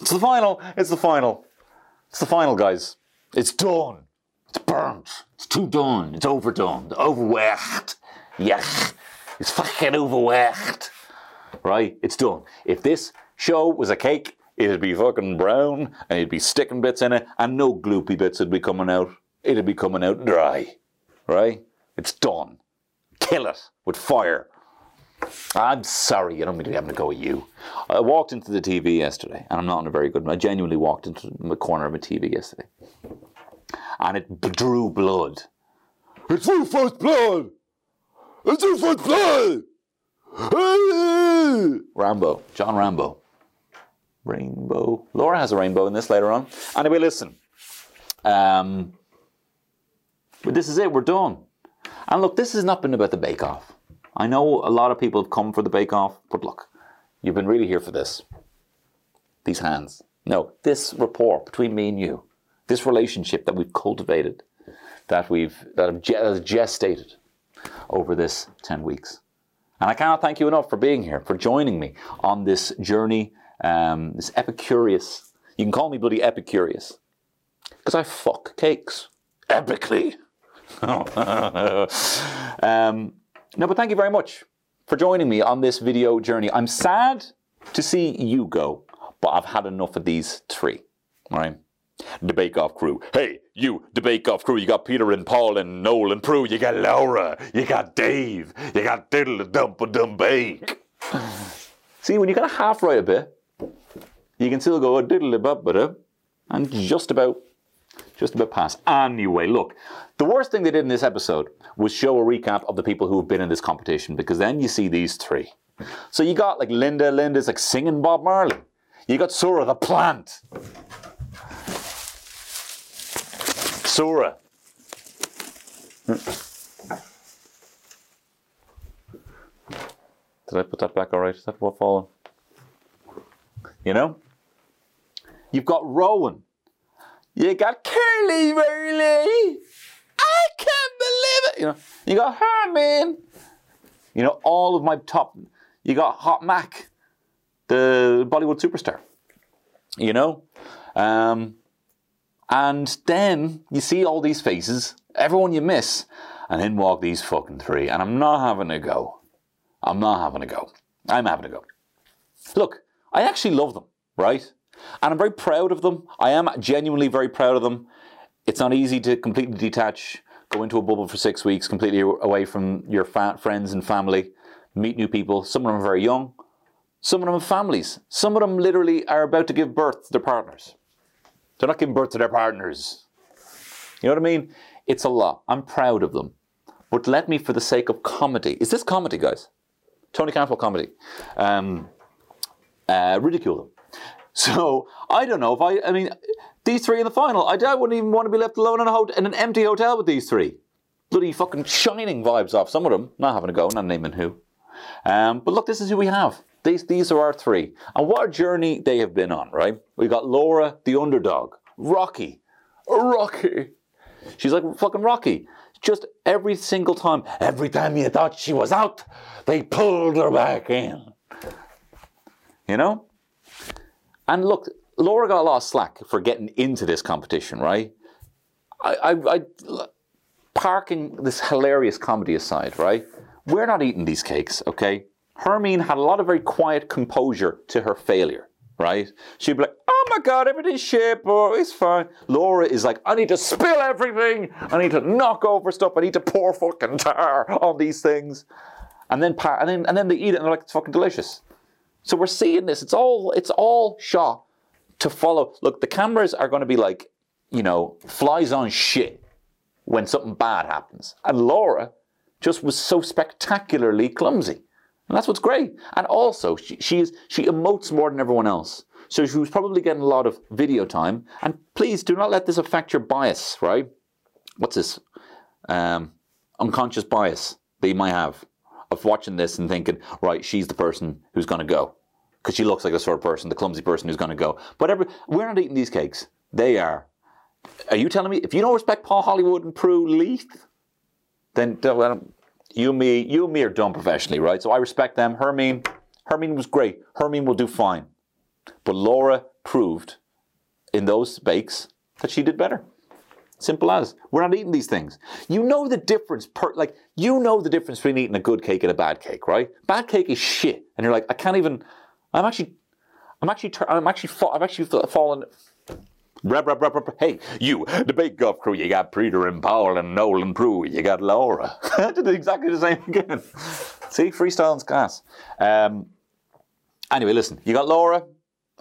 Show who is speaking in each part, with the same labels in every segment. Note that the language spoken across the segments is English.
Speaker 1: It's the final. It's the final. It's the final, guys. It's done. It's burnt. It's too done. It's overdone. Overworked. Yuck. It's fucking overworked. Right? It's done. If this show was a cake, it'd be fucking brown and it'd be sticking bits in it and no gloopy bits would be coming out. It'd be coming out dry. Right? It's done. Kill it with fire. I'm sorry, I don't mean to be having to go at you. I walked into the TV yesterday, and I'm not in a very good mood. I genuinely walked into the corner of a TV yesterday, and it drew blood. It's your first blood! It's your first blood! Rambo, John Rambo. Rainbow. Laura has a rainbow in this later on. Anyway, listen. Um, but this is it, we're done. And look, this has not been about the bake off. I know a lot of people have come for the bake off, but look, you've been really here for this. These hands. No, this rapport between me and you, this relationship that we've cultivated, that we've that have gestated over this 10 weeks. And I cannot thank you enough for being here, for joining me on this journey, um, this epicurious. You can call me bloody epicurious. Because I fuck cakes. Epically. um, no, but thank you very much for joining me on this video journey. I'm sad to see you go, but I've had enough of these three. All right. The Bake Off crew. Hey, you, the Bake Off crew. You got Peter and Paul and Noel and Prue. You got Laura. You got Dave. You got Diddle Dump and Dump Bake. See, when you got a half right a bit, you can still go a diddle a but and just about just about pass. Anyway, look, the worst thing they did in this episode was show a recap of the people who have been in this competition because then you see these three. So you got like Linda, Linda's like singing Bob Marley. You got Sura the plant. Sura. Did I put that back all right? Is that what fallen? You know? You've got Rowan. You got Curly Burly. I can't believe it. You know, you got Hermine. You know, all of my top. You got Hot Mac, the Bollywood superstar. You know, um, and then you see all these faces, everyone you miss, and then walk these fucking three. And I'm not having a go. I'm not having a go. I'm having a go. Look, I actually love them, right? And I'm very proud of them. I am genuinely very proud of them. It's not easy to completely detach, go into a bubble for six weeks, completely away from your friends and family, meet new people. Some of them are very young. Some of them have families. Some of them literally are about to give birth to their partners. They're not giving birth to their partners. You know what I mean? It's a lot. I'm proud of them. But let me, for the sake of comedy, is this comedy, guys? Tony Cantwell comedy. Um, uh, ridicule them. So I don't know if I. I mean, these three in the final. I, I wouldn't even want to be left alone in, a hot, in an empty hotel with these three. Bloody fucking shining vibes off some of them. Not having a go. Not naming who. Um, but look, this is who we have. These these are our three, and what a journey they have been on. Right? We got Laura, the underdog. Rocky, Rocky. She's like fucking Rocky. Just every single time, every time you thought she was out, they pulled her back in. You know? And look, Laura got a lot of slack for getting into this competition, right? I, I, I, parking this hilarious comedy aside, right? We're not eating these cakes, okay? Hermine had a lot of very quiet composure to her failure, right? She'd be like, oh my God, everything's shit, but it's fine. Laura is like, I need to spill everything. I need to knock over stuff. I need to pour fucking tar on these things. And then, par- and then, and then they eat it and they're like, it's fucking delicious. So we're seeing this. It's all it's all shot to follow. Look, the cameras are going to be like, you know, flies on shit when something bad happens. And Laura just was so spectacularly clumsy. And that's what's great. And also, she, she is she emotes more than everyone else. So she was probably getting a lot of video time. And please do not let this affect your bias, right? What's this? Um, unconscious bias that you might have of watching this and thinking, right, she's the person who's going to go. because she looks like the sort of person, the clumsy person who's going to go. Whatever. We're not eating these cakes. They are. Are you telling me if you don't respect Paul Hollywood and Prue Leith, then well, you me, you and me are done professionally, right? So I respect them. Hermine, Hermine was great. Hermine will do fine. But Laura proved in those bakes that she did better. Simple as. We're not eating these things. You know the difference, per, like, you know the difference between eating a good cake and a bad cake, right? Bad cake is shit. And you're like, I can't even, I'm actually, I'm actually, I'm actually, I'm actually falling, Rub, rub, rub, rub. Hey, you, the Bake Golf crew, you got Peter and Paul and Noel and Prue, you got Laura. I did exactly the same again. See, freestyling gas. Um, anyway, listen, you got Laura,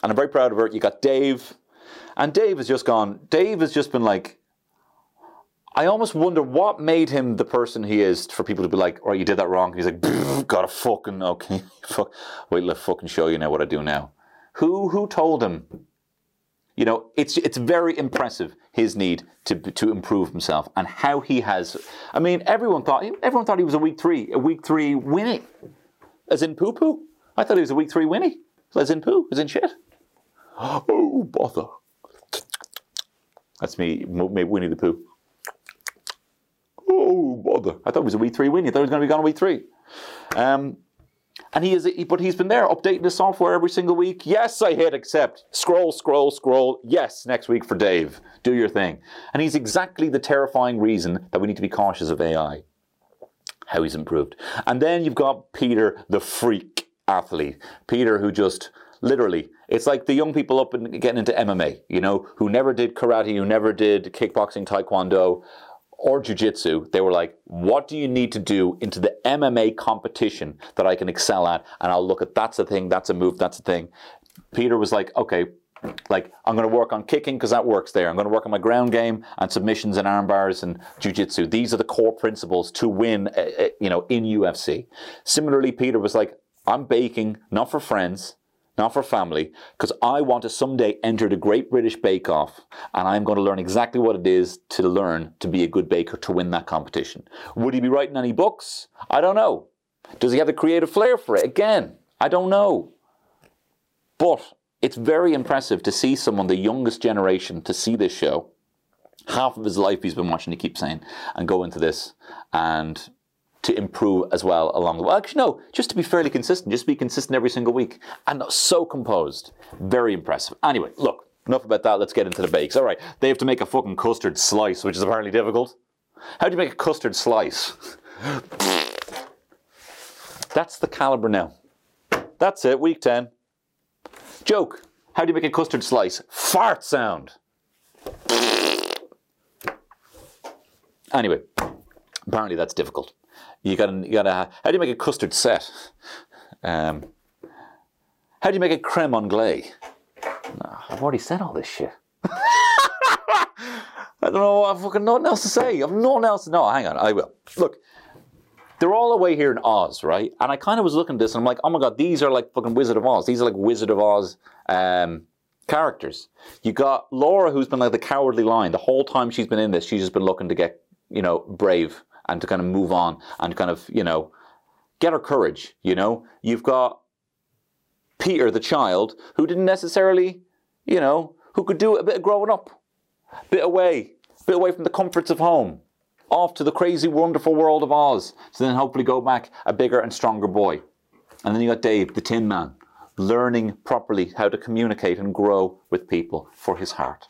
Speaker 1: and I'm very proud of her. You got Dave, and Dave has just gone, Dave has just been like, I almost wonder what made him the person he is for people to be like, "Oh, you did that wrong." He's like, "Gotta fucking okay, fuck. Wait, let's fucking show you now what I do now." Who who told him? You know, it's it's very impressive his need to to improve himself and how he has. I mean, everyone thought everyone thought he was a week three, a week three winnie, as in poo poo. I thought he was a week three winnie, as in poo, as in shit. Oh bother. That's me, me Winnie the Pooh. Oh, bother. I thought it was a week three win. You thought it was going to be gone a week three. Um, and he is, but he's been there updating the software every single week. Yes, I hit accept. Scroll, scroll, scroll. Yes, next week for Dave. Do your thing. And he's exactly the terrifying reason that we need to be cautious of AI. How he's improved. And then you've got Peter, the freak athlete. Peter, who just literally, it's like the young people up and getting into MMA, you know, who never did karate, who never did kickboxing, taekwondo, or jiu-jitsu they were like what do you need to do into the mma competition that i can excel at? And i'll look at that's a thing that's a move that's a thing. Peter was like okay like i'm going to work on kicking because that works there. I'm going to work on my ground game and submissions and arm bars and jiu-jitsu. These are the core principles to win uh you know in ufc similarly peter was like i'm baking not for friends not for family, because I want to someday enter the Great British Bake Off, and I'm going to learn exactly what it is to learn to be a good baker to win that competition. Would he be writing any books? I don't know. Does he have the creative flair for it? Again, I don't know. But it's very impressive to see someone, the youngest generation, to see this show. Half of his life he's been watching, he keeps saying, and go into this and to improve as well along the way. Actually, no, just to be fairly consistent, just to be consistent every single week. And so composed. Very impressive. Anyway, look, enough about that. Let's get into the bakes. All right, they have to make a fucking custard slice, which is apparently difficult. How do you make a custard slice? That's the caliber now. That's it, week 10. Joke. How do you make a custard slice? Fart sound. Anyway, apparently that's difficult. You got you got to. How do you make a custard set? Um, how do you make a creme anglaise? No, I've already said all this shit. I don't know. I've fucking nothing else to say. I've nothing else know. Hang on, I will. Look, they're all away here in Oz, right? And I kind of was looking at this and I'm like, oh my god, these are like fucking Wizard of Oz. These are like Wizard of Oz um, characters. You got Laura, who's been like the cowardly lion the whole time she's been in this. She's just been looking to get, you know, brave and to kind of move on and kind of, you know, get her courage, you know? You've got Peter, the child, who didn't necessarily, you know, who could do a bit of growing up, a bit away, a bit away from the comforts of home, off to the crazy, wonderful world of Oz, to then hopefully go back a bigger and stronger boy. And then you got Dave, the Tin Man, learning properly how to communicate and grow with people for his heart.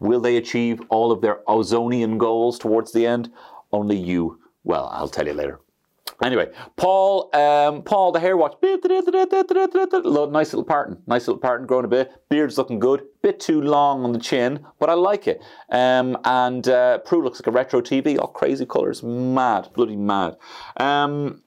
Speaker 1: Will they achieve all of their Ozonian goals towards the end? Only you. Well, I'll tell you later. Anyway, Paul, um, Paul, the hair watch, nice little parting, nice little parting, growing a bit. Beard's looking good, bit too long on the chin, but I like it. Um, and uh, Prue looks like a retro TV, all crazy colours, mad, bloody mad. Um,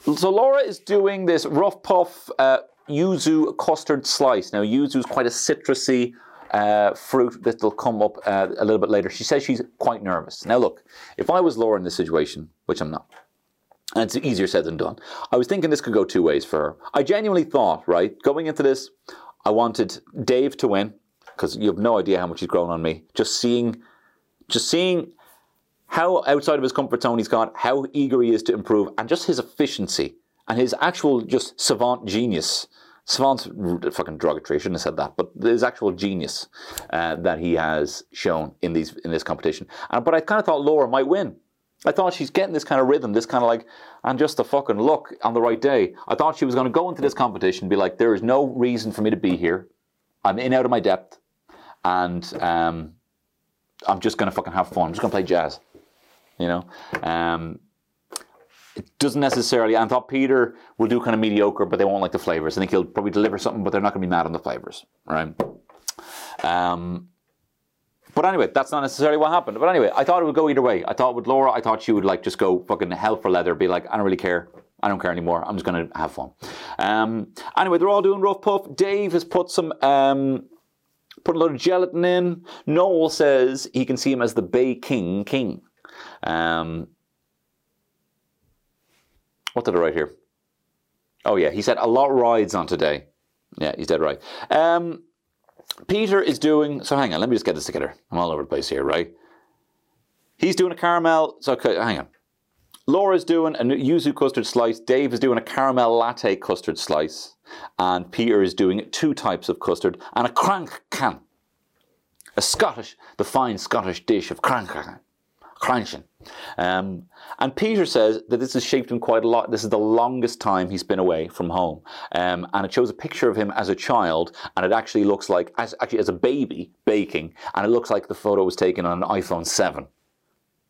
Speaker 1: so Laura is doing this rough puff uh, yuzu custard slice. Now yuzu is quite a citrusy, uh, fruit that will come up uh, a little bit later. She says she's quite nervous. Now, look, if I was Laura in this situation, which I'm not, and it's easier said than done, I was thinking this could go two ways for her. I genuinely thought, right, going into this, I wanted Dave to win because you have no idea how much he's grown on me. Just seeing, just seeing how outside of his comfort zone he's got, how eager he is to improve, and just his efficiency and his actual just savant genius Savant's fucking derogatory. I shouldn't have said that, but there's actual genius uh, that he has shown in these in this competition. Uh, but I kind of thought Laura might win. I thought she's getting this kind of rhythm, this kind of like, and just the fucking look on the right day. I thought she was going to go into this competition and be like, there is no reason for me to be here. I'm in out of my depth, and um, I'm just going to fucking have fun. I'm just going to play jazz, you know. Um, it doesn't necessarily. I thought Peter will do kind of mediocre, but they won't like the flavors. I think he'll probably deliver something, but they're not going to be mad on the flavors, right? Um, but anyway, that's not necessarily what happened. But anyway, I thought it would go either way. I thought with Laura, I thought she would like just go fucking hell for leather, be like, I don't really care. I don't care anymore. I'm just going to have fun. Um, anyway, they're all doing rough puff. Dave has put some, um, put a lot of gelatin in. Noel says he can see him as the Bay King King. Um, what did I write here? Oh yeah, he said a lot rides on today. Yeah, he's dead right. Um, Peter is doing. So hang on, let me just get this together. I'm all over the place here, right? He's doing a caramel. So okay, hang on. Laura's doing a yuzu custard slice. Dave is doing a caramel latte custard slice, and Peter is doing two types of custard and a cranachan, a Scottish, the fine Scottish dish of cranachan. Crunching. Um, and Peter says that this has shaped him quite a lot. This is the longest time he's been away from home. Um, and it shows a picture of him as a child, and it actually looks like, as, actually as a baby, baking, and it looks like the photo was taken on an iPhone 7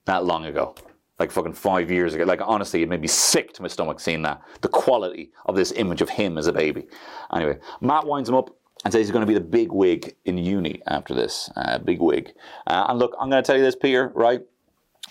Speaker 1: that long ago. Like fucking five years ago. Like honestly, it made me sick to my stomach seeing that. The quality of this image of him as a baby. Anyway, Matt winds him up and says he's going to be the big wig in uni after this. Uh, big wig. Uh, and look, I'm going to tell you this, Peter, right?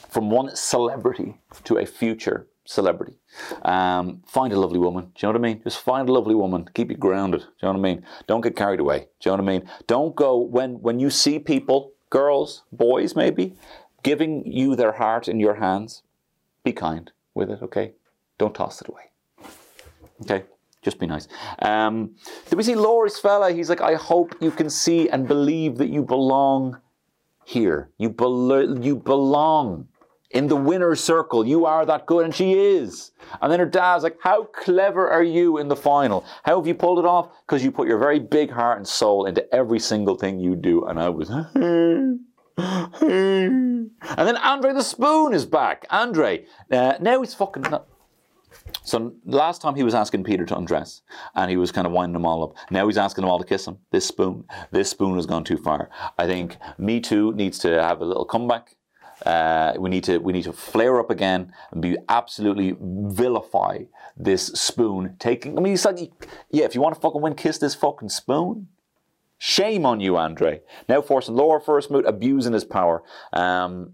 Speaker 1: From one celebrity to a future celebrity. Um, find a lovely woman. Do you know what I mean? Just find a lovely woman. Keep you grounded. Do you know what I mean? Don't get carried away. Do you know what I mean? Don't go when when you see people, girls, boys, maybe, giving you their heart in your hands. Be kind with it. Okay. Don't toss it away. Okay. Just be nice. Um, did we see Laura's fella? He's like, I hope you can see and believe that you belong here. You, belo- you belong in the winner's circle. You are that good, and she is. And then her dad's like, How clever are you in the final? How have you pulled it off? Because you put your very big heart and soul into every single thing you do. And I was, and then Andre the Spoon is back. Andre, uh, now he's fucking. Not, so last time he was asking Peter to undress, and he was kind of winding them all up. Now he's asking them all to kiss him. This spoon, this spoon has gone too far. I think Me Too needs to have a little comeback. Uh, we need to we need to flare up again and be absolutely vilify this spoon. Taking, I mean, he's like, yeah, if you want to fucking win, kiss this fucking spoon. Shame on you, Andre. Now forcing Laura first mood, abusing his power. Um,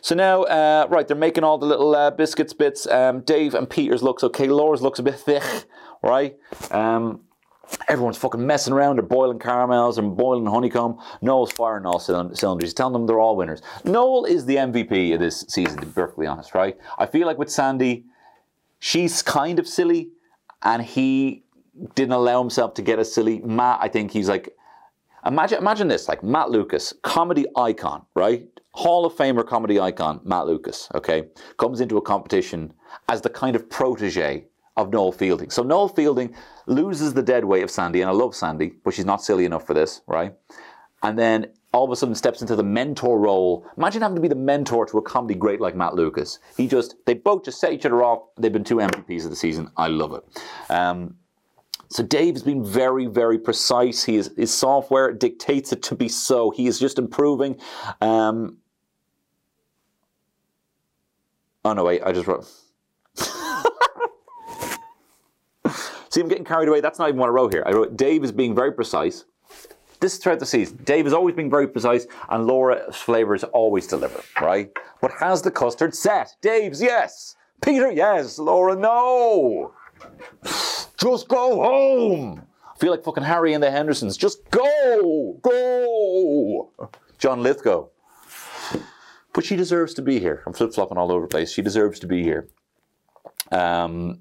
Speaker 1: so now, uh, right, they're making all the little uh, biscuits bits. Um, Dave and Peter's looks okay. Laura's looks a bit thick, right? Um, everyone's fucking messing around. They're boiling caramels and boiling honeycomb. Noel's firing all cylinders. He's telling them they're all winners. Noel is the MVP of this season, to be perfectly honest, right? I feel like with Sandy, she's kind of silly, and he didn't allow himself to get as silly. Matt, I think he's like, imagine, imagine this, like Matt Lucas, comedy icon, right? Hall of Famer comedy icon Matt Lucas, okay, comes into a competition as the kind of protege of Noel Fielding. So Noel Fielding loses the dead weight of Sandy, and I love Sandy, but she's not silly enough for this, right? And then all of a sudden steps into the mentor role. Imagine having to be the mentor to a comedy great like Matt Lucas. He just, they both just set each other off. They've been two MVPs of the season. I love it. Um, so Dave has been very, very precise. He is, his software dictates it to be so. He is just improving. Um, Oh no, wait, I just wrote. See, I'm getting carried away. That's not even what I wrote here. I wrote Dave is being very precise. This is throughout the season. Dave is always being very precise, and Laura's flavors always deliver, right? But has the custard set? Dave's yes. Peter, yes. Laura, no. Just go home. I feel like fucking Harry and the Hendersons. Just go. Go. John Lithgow. But she deserves to be here. I'm flip flopping all over the place. She deserves to be here. Um,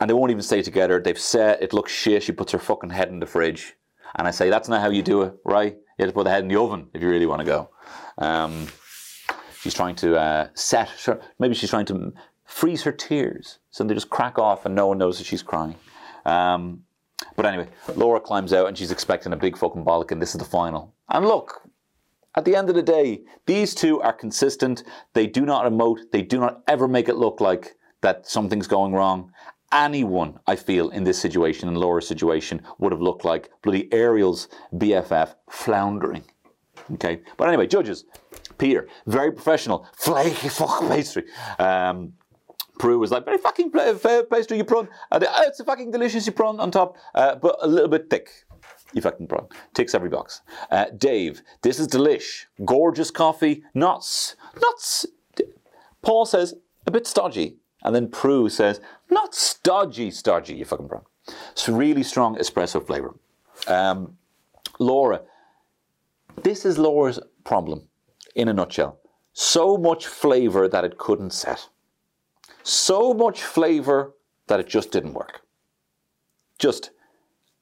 Speaker 1: and they won't even stay together. They've said it looks shit. She puts her fucking head in the fridge. And I say, that's not how you do it, right? You have to put the head in the oven if you really want to go. Um, she's trying to uh, set, maybe she's trying to freeze her tears so they just crack off and no one knows that she's crying. Um, but anyway, Laura climbs out and she's expecting a big fucking bollock, and this is the final. And look, at the end of the day, these two are consistent. They do not emote. They do not ever make it look like that something's going wrong. Anyone, I feel, in this situation, in Laura's situation, would have looked like bloody Ariel's BFF floundering. Okay, but anyway, judges. Peter, very professional, flaky fucking pastry. Um, Prue was like, very fucking pastry you prawn. Uh, it's a fucking delicious you prawn on top, uh, but a little bit thick. You fucking prawn. Ticks every box. Uh, Dave, this is delish. Gorgeous coffee. Nuts. Nuts. Paul says, a bit stodgy. And then Prue says, not stodgy, stodgy, you fucking prawn. It's really strong espresso flavour. Um, Laura, this is Laura's problem in a nutshell. So much flavour that it couldn't set. So much flavour that it just didn't work. Just,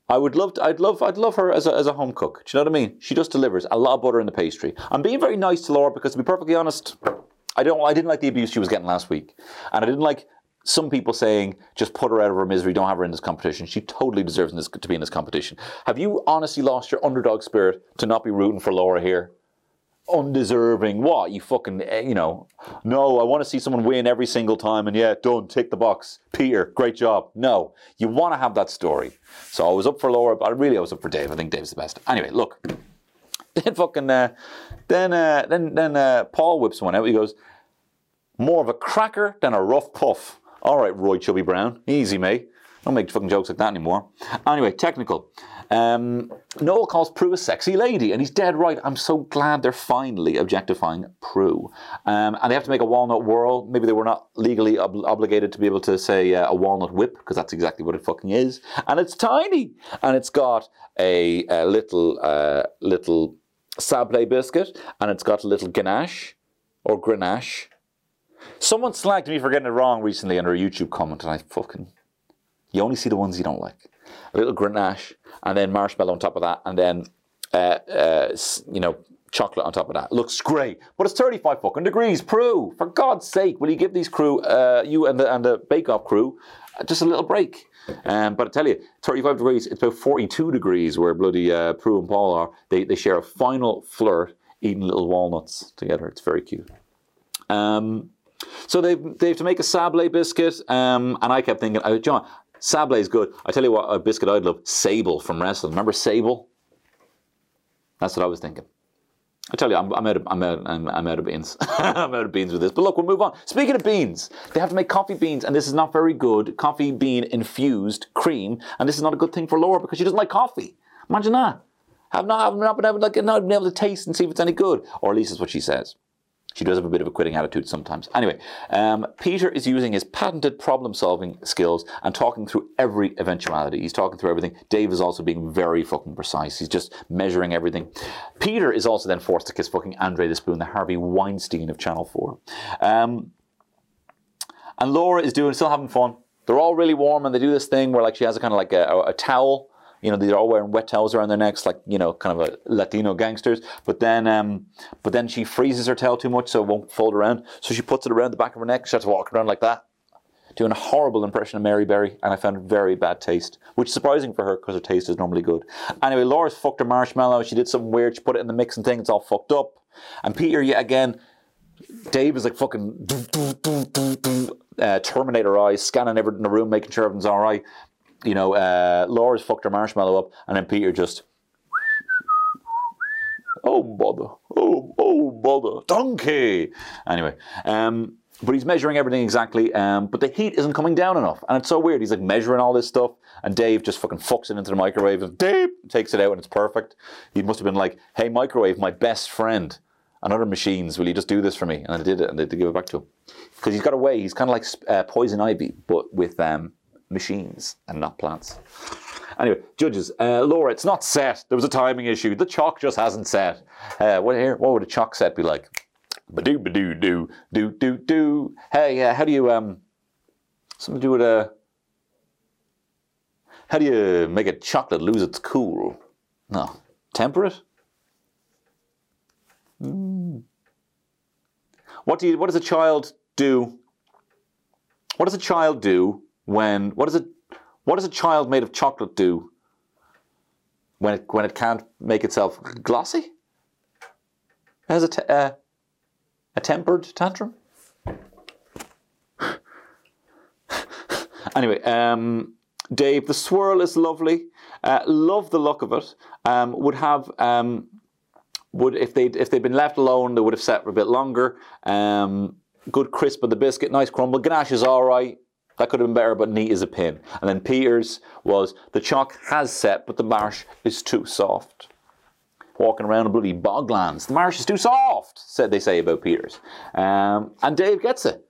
Speaker 1: I would love, to, I'd love, I'd love her as a, as a home cook. Do you know what I mean? She just delivers a lot of butter in the pastry. I'm being very nice to Laura because, to be perfectly honest, I don't, I didn't like the abuse she was getting last week, and I didn't like some people saying just put her out of her misery, don't have her in this competition. She totally deserves this, to be in this competition. Have you honestly lost your underdog spirit to not be rooting for Laura here? Undeserving. What? You fucking, eh, you know, no, I want to see someone win every single time and yeah, done, tick the box. Peter, great job. No, you want to have that story. So I was up for Laura, but really I was up for Dave. I think Dave's the best. Anyway, look. Then fucking, uh, then, uh, then, then uh, Paul whips one out. He goes, more of a cracker than a rough puff. All right, Roy Chubby Brown. Easy, mate. Don't make fucking jokes like that anymore. Anyway, technical. Um, Noel calls Prue a sexy lady, and he's dead right. I'm so glad they're finally objectifying Prue. Um, and they have to make a walnut whirl. Maybe they were not legally ob- obligated to be able to say uh, a walnut whip, because that's exactly what it fucking is. And it's tiny, and it's got a, a little uh, little sablé biscuit, and it's got a little ganache or grenache Someone slagged me for getting it wrong recently under a YouTube comment, and I fucking. You only see the ones you don't like. A little grenache, and then marshmallow on top of that, and then, uh, uh, you know, chocolate on top of that. Looks great, but it's 35 fucking degrees. Prue, for God's sake, will you give these crew, uh, you and the, and the Bake Off crew, just a little break? Um, but I tell you, 35 degrees, it's about 42 degrees where bloody uh, Prue and Paul are. They, they share a final flirt eating little walnuts together. It's very cute. Um, so they they have to make a sablé biscuit, um, and I kept thinking, oh, John, sablé is good. I tell you what, a biscuit I'd love, Sable from wrestling. Remember Sable? That's what I was thinking. I tell you, I'm, I'm, out of I'm out I'm, I'm out of beans. I'm out of beans with this. But look, we'll move on. Speaking of beans, they have to make coffee beans, and this is not very good. Coffee bean infused cream, and this is not a good thing for Laura because she doesn't like coffee. Imagine that. Have not, have not been able, like, not been able to taste and see if it's any good, or at least that's what she says. She does have a bit of a quitting attitude sometimes. Anyway, um, Peter is using his patented problem solving skills and talking through every eventuality. He's talking through everything. Dave is also being very fucking precise. He's just measuring everything. Peter is also then forced to kiss fucking Andre the Spoon, the Harvey Weinstein of Channel 4. Um, and Laura is doing, still having fun. They're all really warm and they do this thing where like she has a kind of like a, a towel you know, they're all wearing wet towels around their necks, like you know, kind of a Latino gangsters. But then, um, but then she freezes her tail too much, so it won't fold around. So she puts it around the back of her neck. She starts walking around like that, doing a horrible impression of Mary Berry, and I found very bad taste, which is surprising for her because her taste is normally good. Anyway, Laura's fucked her marshmallow. She did something weird. She put it in the mixing thing. It's all fucked up. And Peter, yet again, Dave is like fucking uh, Terminator eyes, scanning everything in the room, making sure everything's all right you know, uh, Laura's fucked her marshmallow up, and then Peter just, oh bother, oh oh bother, donkey. Anyway, um, but he's measuring everything exactly, um, but the heat isn't coming down enough, and it's so weird. He's like measuring all this stuff, and Dave just fucking fucks it into the microwave, and Dave takes it out, and it's perfect. He must have been like, "Hey, microwave, my best friend." And other machines, will you just do this for me? And I did it, and they, they give it back to him because he's got a way. He's kind of like uh, poison ivy, but with um, machines and not plants. Anyway, judges, uh, Laura, it's not set. There was a timing issue. The chalk just hasn't set. Uh, what here? What would a chalk set be like? Ba-doo, ba-doo, do, do, do, do. Hey, uh, how do you um, something to do with a? Uh, how do you make a chocolate lose its cool? No, temper it. Mm. What do you? What does a child do? What does a child do when what does it What does a child made of chocolate do when it, when it can't make itself glossy? It has a, uh, a tempered tantrum? anyway, um, Dave, the swirl is lovely. Uh, love the look of it. Um, would have um, would if they if they'd been left alone, they would have set for a bit longer. Um, good crisp of the biscuit, nice crumble. Ganache is all right. That could have been better, but neat as a pin. And then Peter's was the chalk has set, but the marsh is too soft. Walking around in bloody boglands, the marsh is too soft. Said they say about Peter's, um, and Dave gets it.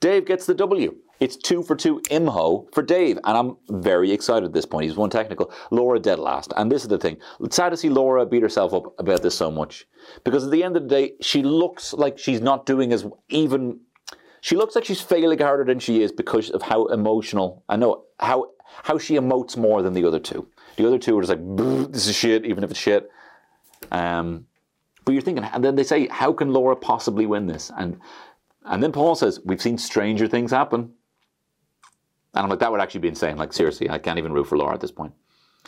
Speaker 1: Dave gets the W. It's two for two imho for Dave, and I'm very excited at this point. He's one technical. Laura dead last, and this is the thing. It's sad to see Laura beat herself up about this so much, because at the end of the day, she looks like she's not doing as even. She looks like she's failing harder than she is because of how emotional. I know how how she emotes more than the other two. The other two are just like, "this is shit," even if it's shit. Um, but you're thinking, and then they say, how can Laura possibly win this? And and then Paul says, we've seen stranger things happen. And I'm like, that would actually be insane. Like, seriously, I can't even root for Laura at this point.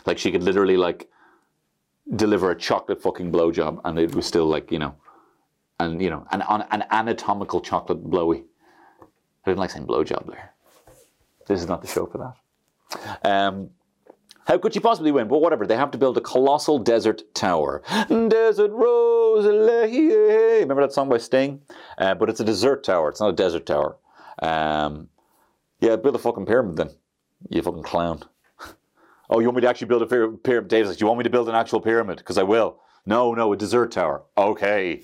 Speaker 1: Like, she could literally, like, deliver a chocolate fucking blowjob and it was still, like, you know, and, you know, an, an anatomical chocolate blowy. I didn't like saying blowjob there. This is not the show for that. Um, how could she possibly win? But whatever, they have to build a colossal desert tower. Desert Rose, remember that song by Sting? Uh, but it's a desert tower, it's not a desert tower. Um, yeah, build a fucking pyramid then. You fucking clown. oh, you want me to actually build a pyramid? Dave's like, you want me to build an actual pyramid? Because I will. No, no, a desert tower. Okay.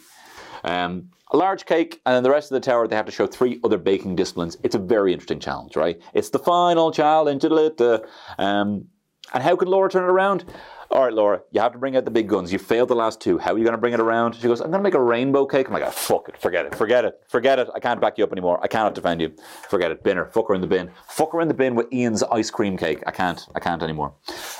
Speaker 1: Um, a large cake, and then the rest of the tower, they have to show three other baking disciplines. It's a very interesting challenge, right? It's the final challenge. Um, and how could Laura turn it around? All right, Laura, you have to bring out the big guns. You failed the last two. How are you going to bring it around? She goes, I'm going to make a rainbow cake. I'm like, oh, fuck it. Forget it. Forget it. Forget it. I can't back you up anymore. I cannot defend you. Forget it. Bin her. Fuck her in the bin. Fuck her in the bin with Ian's ice cream cake. I can't. I can't anymore.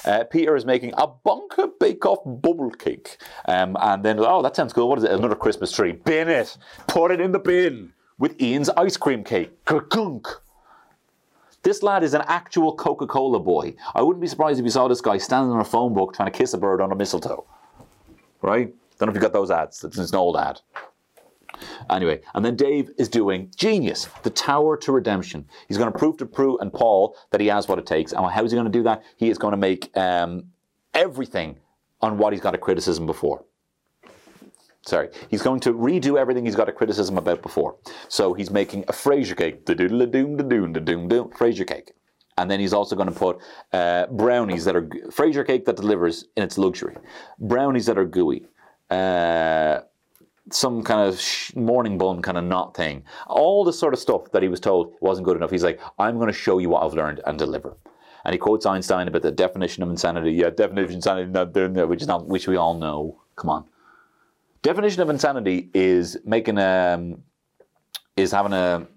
Speaker 1: Uh, Peter is making a bunker bake-off bubble cake. Um, and then, oh, that sounds cool. What is it? Another Christmas tree. Bin it. Put it in the bin with Ian's ice cream cake. Gunk. This lad is an actual Coca Cola boy. I wouldn't be surprised if you saw this guy standing on a phone book trying to kiss a bird on a mistletoe. Right? Don't know if you got those ads. It's an old ad. Anyway, and then Dave is doing genius, the Tower to Redemption. He's going to prove to Prue and Paul that he has what it takes. And how is he going to do that? He is going to make um, everything on what he's got a criticism before. Sorry, he's going to redo everything he's got a criticism about before. So he's making a Fraisier cake, the doodle doom the doom the doom doom Fraisier cake, and then he's also going to put uh, brownies that are Fraisier cake that delivers in its luxury, brownies that are gooey. Uh, some kind of morning bun kind of knot thing. All the sort of stuff that he was told wasn't good enough. He's like, I'm going to show you what I've learned and deliver. And he quotes Einstein about the definition of insanity. Yeah, definition of insanity, which is not, which we all know. Come on. Definition of insanity is making a um, is having a.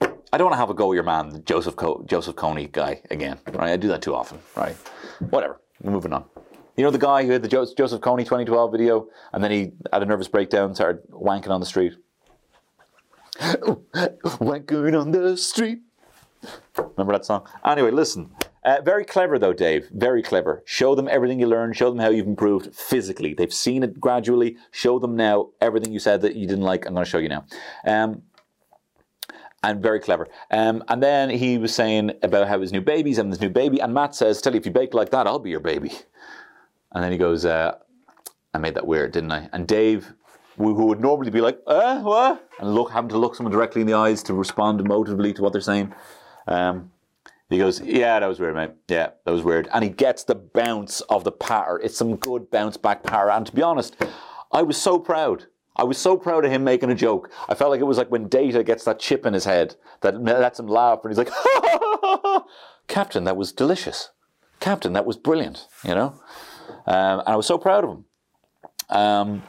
Speaker 1: I don't want to have a go at your man, Joseph Co- Joseph Kony guy again. Right, I do that too often. Right, whatever. We're moving on. You know the guy who had the Joseph Kony 2012 video, and then he had a nervous breakdown, started wanking on the street. wanking on the street. Remember that song? Anyway, listen. Uh, very clever though, Dave. Very clever. Show them everything you learned. Show them how you've improved physically. They've seen it gradually. Show them now everything you said that you didn't like. I'm going to show you now. Um, and very clever. Um, and then he was saying about how his new baby's and his new baby. And Matt says, "Tell you if you bake like that, I'll be your baby." And then he goes, uh, "I made that weird, didn't I?" And Dave, who would normally be like, "Uh, what?" and look, having to look someone directly in the eyes to respond emotively to what they're saying. Um, he goes, Yeah, that was weird, mate. Yeah, that was weird. And he gets the bounce of the patter. It's some good bounce back power. And to be honest, I was so proud. I was so proud of him making a joke. I felt like it was like when Data gets that chip in his head that lets him laugh, and he's like, Captain, that was delicious. Captain, that was brilliant, you know? Um, and I was so proud of him. Um,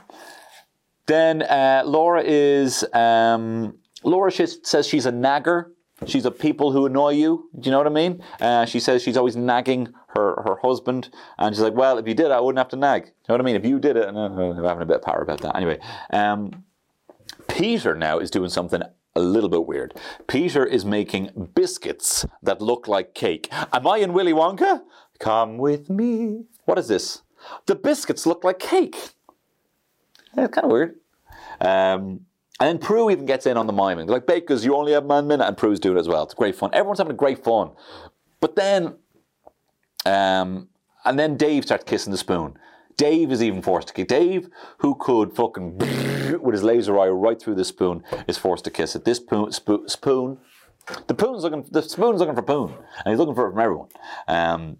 Speaker 1: then uh, Laura is, um, Laura says she's a nagger. She's a people who annoy you. Do you know what I mean? Uh, she says she's always nagging her, her husband, and she's like, "Well, if you did, I wouldn't have to nag." Do you know what I mean? If you did it, and uh, I'm having a bit of power about that. Anyway, um, Peter now is doing something a little bit weird. Peter is making biscuits that look like cake. Am I in Willy Wonka? Come with me. What is this? The biscuits look like cake. It's kind of weird. Um, and then Prue even gets in on the miming. Like, Bakers, you only have one minute. And Prue's doing it as well. It's great fun. Everyone's having great fun. But then, um, and then Dave starts kissing the spoon. Dave is even forced to kiss. Dave, who could fucking with his laser eye right through the spoon, is forced to kiss it. This spoon, spoon, spoon the spoon's looking, the spoon's looking for Poon, and he's looking for it from everyone. Um,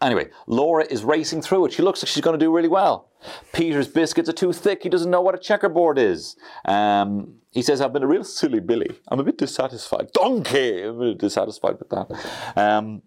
Speaker 1: Anyway, Laura is racing through it. She looks like she's going to do really well. Peter's biscuits are too thick. He doesn't know what a checkerboard is. Um, he says, I've been a real silly Billy. I'm a bit dissatisfied. Donkey! I'm a bit dissatisfied with that. Um,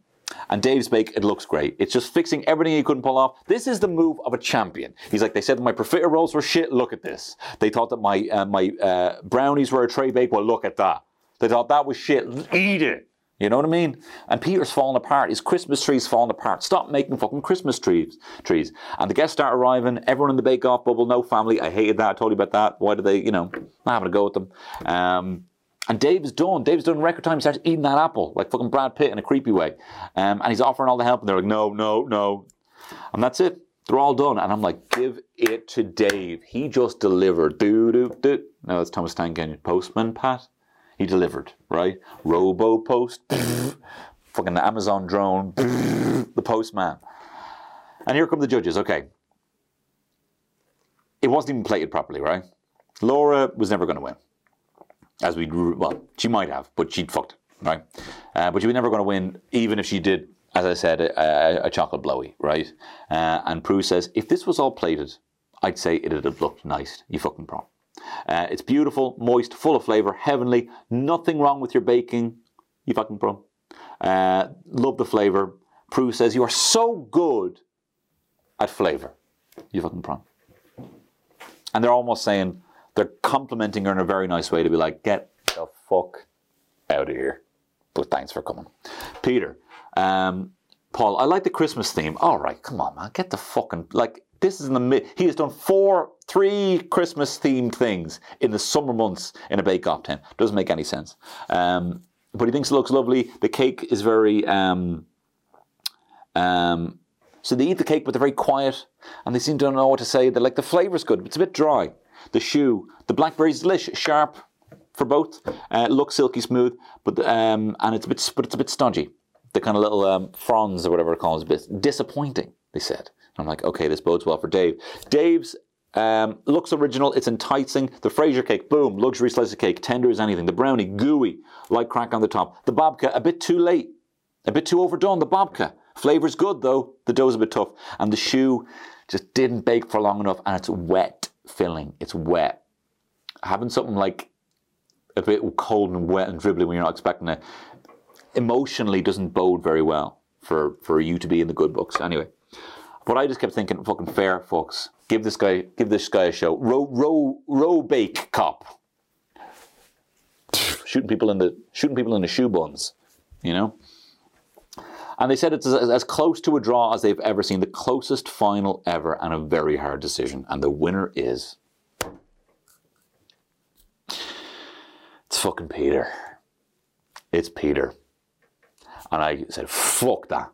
Speaker 1: and Dave's bake, it looks great. It's just fixing everything he couldn't pull off. This is the move of a champion. He's like, they said my profiterole rolls were shit. Look at this. They thought that my uh, my uh, brownies were a tray bake. Well, look at that. They thought that was shit. Eat it. You know what I mean? And Peter's falling apart. His Christmas tree's falling apart. Stop making fucking Christmas trees. Trees. And the guests start arriving. Everyone in the Bake Off bubble. No family. I hated that. I told you about that. Why do they? You know, not having a go with them. Um, and Dave's done. Dave's done record time. He starts eating that apple like fucking Brad Pitt in a creepy way. Um, and he's offering all the help. And they're like, no, no, no. And that's it. They're all done. And I'm like, give it to Dave. He just delivered. Do, do, do. No, it's Thomas Tank Postman Pat. He delivered, right? Robo post, fucking the Amazon drone, the postman. And here come the judges. Okay. It wasn't even plated properly, right? Laura was never going to win. As we, well, she might have, but she'd fucked right? Uh, but she was never going to win, even if she did, as I said, a, a, a chocolate blowy, right? Uh, and Prue says, if this was all plated, I'd say it'd have looked nice, you fucking prom. Uh, it's beautiful, moist, full of flavour, heavenly. Nothing wrong with your baking. You fucking pro. Uh, love the flavour. Prue says you are so good at flavour. You fucking pro. And they're almost saying they're complimenting her in a very nice way to be like, get the fuck out of here. But thanks for coming. Peter, um, Paul, I like the Christmas theme. All right, come on, man, get the fucking like this is in the mid. He has done four, three Christmas themed things in the summer months in a Bake Off tent. Doesn't make any sense. Um, but he thinks it looks lovely. The cake is very. Um, um, so they eat the cake, but they're very quiet, and they seem to know what to say. They're like the flavor's good, but it's a bit dry. The choux, the blackberry's delicious, sharp for both. Uh, looks silky smooth, but um, and it's a bit, but it's a bit stodgy. The kind of little um, fronds or whatever it calls, a bit disappointing. They said. And I'm like, okay, this bodes well for Dave. Dave's um, looks original, it's enticing. The Fraisier cake, boom, luxury slice of cake, tender as anything. The brownie, gooey, light crack on the top. The babka, a bit too late, a bit too overdone. The babka, flavor's good though. The dough's a bit tough, and the choux just didn't bake for long enough, and it's wet filling. It's wet. Having something like a bit cold and wet and dribbly when you're not expecting it, emotionally doesn't bode very well for for you to be in the good books. Anyway. But I just kept thinking, fucking fair fucks. Give this guy, give this guy a show. Row, row, row bake cop. shooting people in the shooting people in the choux buns, you know. And they said it's as, as, close to a draw as they've ever seen, the closest final ever, and a very hard decision. And the winner is. It's fucking Peter. It's Peter. And I said, fuck that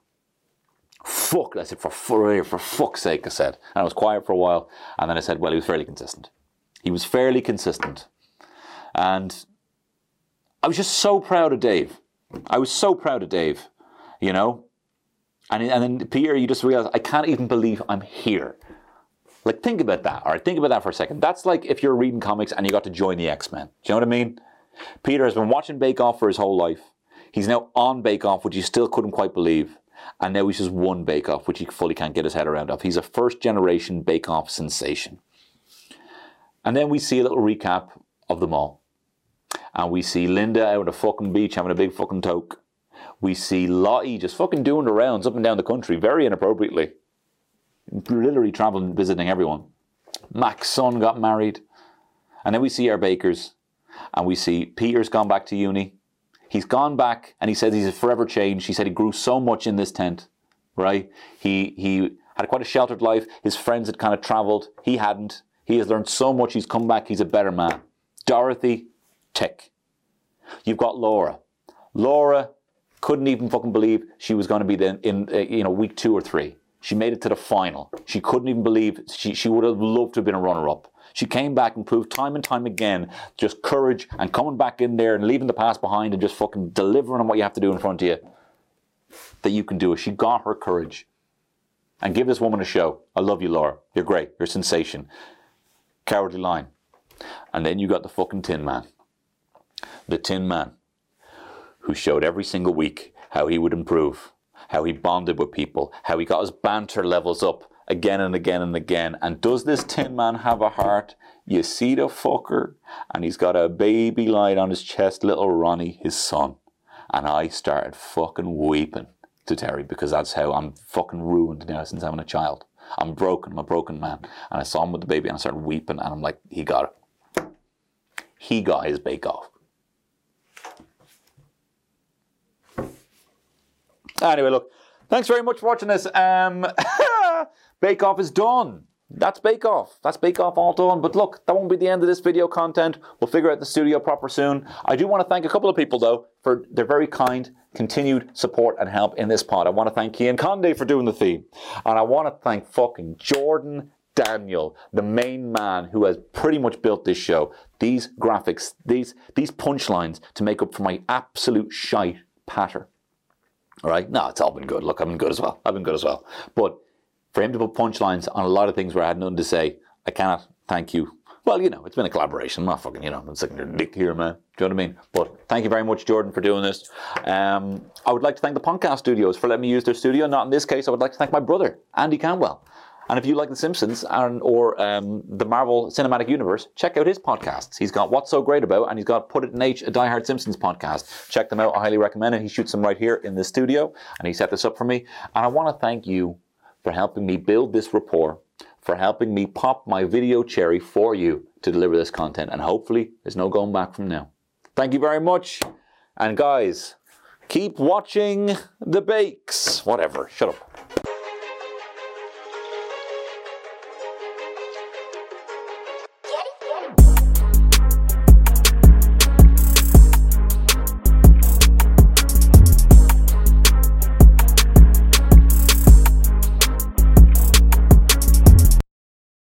Speaker 1: fuck. I said, for, for, eh, for fuck's sake, I said. And I was quiet for a while. And then I said, well, he was fairly consistent. He was fairly consistent. And I was just so proud of Dave. I was so proud of Dave, you know? And, and then, Peter, you just realize, I can't even believe I'm here. Like, think about that. All right, think about that for a second. That's like if you're reading comics and you got to join the X Men. Do you know what I mean? Peter has been watching Bake Off for his whole life. He's now on Bake Off, which he still couldn't quite believe and now he's just one Bake Off, which he fully can't get his head around. Of he's a first generation Bake Off sensation. And then we see a little recap of them all, and we see Linda out on the fucking beach having a big fucking toke. We see Lottie just fucking doing the rounds up and down the country very inappropriately, literally traveling, visiting everyone. Mac's son got married, and then we see our bakers, and we see Peter's gone back to uni. He's gone back and he says he's forever changed. He said he grew so much in this tent, right? He he had quite a sheltered life. His friends had kind of traveled. He hadn't. He has learned so much. He's come back. He's a better man. Dorothy, Tick. You've got Laura. Laura couldn't even fucking believe she was going to be in uh, you know week two or three. She made it to the final. She couldn't even believe she, she would have loved to have been a runner up. She came back and proved time and time again just courage and coming back in there and leaving the past behind and just fucking delivering on what you have to do in front of you. That you can do it. She got her courage. And give this woman a show. I love you, Laura. You're great. You're a sensation. Cowardly Lion. And then you got the fucking Tin Man. The Tin Man, who showed every single week how he would improve, how he bonded with people, how he got his banter levels up again and again and again. And does this Tin Man have a heart? You see the fucker, and he's got a baby lying on his chest, little Ronnie, his son. And I started fucking weeping to Terry because that's how I'm fucking ruined now since having a child. I'm broken, I'm a broken man. And I saw him with the baby and I started weeping and I'm like, he got it. He got his bake off. Anyway, look, thanks very much for watching this. Um, bake Off is done. That's Bake Off. That's Bake Off all done. But look, that won't be the end of this video content. We'll figure out the studio proper soon. I do want to thank a couple of people, though, for their very kind, continued support and help in this pod. I want to thank Cian Conde for doing the theme. And I want to thank fucking Jordan Daniel, the main man who has pretty much built this show. These graphics, these, these punchlines to make up for my absolute shite patter. All right? No, it's all been good. Look, I've been good as well. I've been good as well. But for him to put punchlines on a lot of things where I had nothing to say, I cannot thank you. Well, you know, it's been a collaboration. I'm not fucking, you know, I'm sticking your dick here, man. Do you know what I mean? But thank you very much, Jordan, for doing this. Um, I would like to thank the Podcast Studios for letting me use their studio. Not in this case. I would like to thank my brother, Andy Cantwell. And if you like The Simpsons and, or um, the Marvel Cinematic Universe, check out his podcasts. He's got What's So Great About, and he's got Put It in H, a Die Hard Simpsons podcast. Check them out. I highly recommend it. He shoots them right here in the studio, and he set this up for me. And I want to thank you for helping me build this rapport, for helping me pop my video cherry for you to deliver this content. And hopefully, there's no going back from now. Thank you very much. And guys, keep watching the bakes. Whatever. Shut up.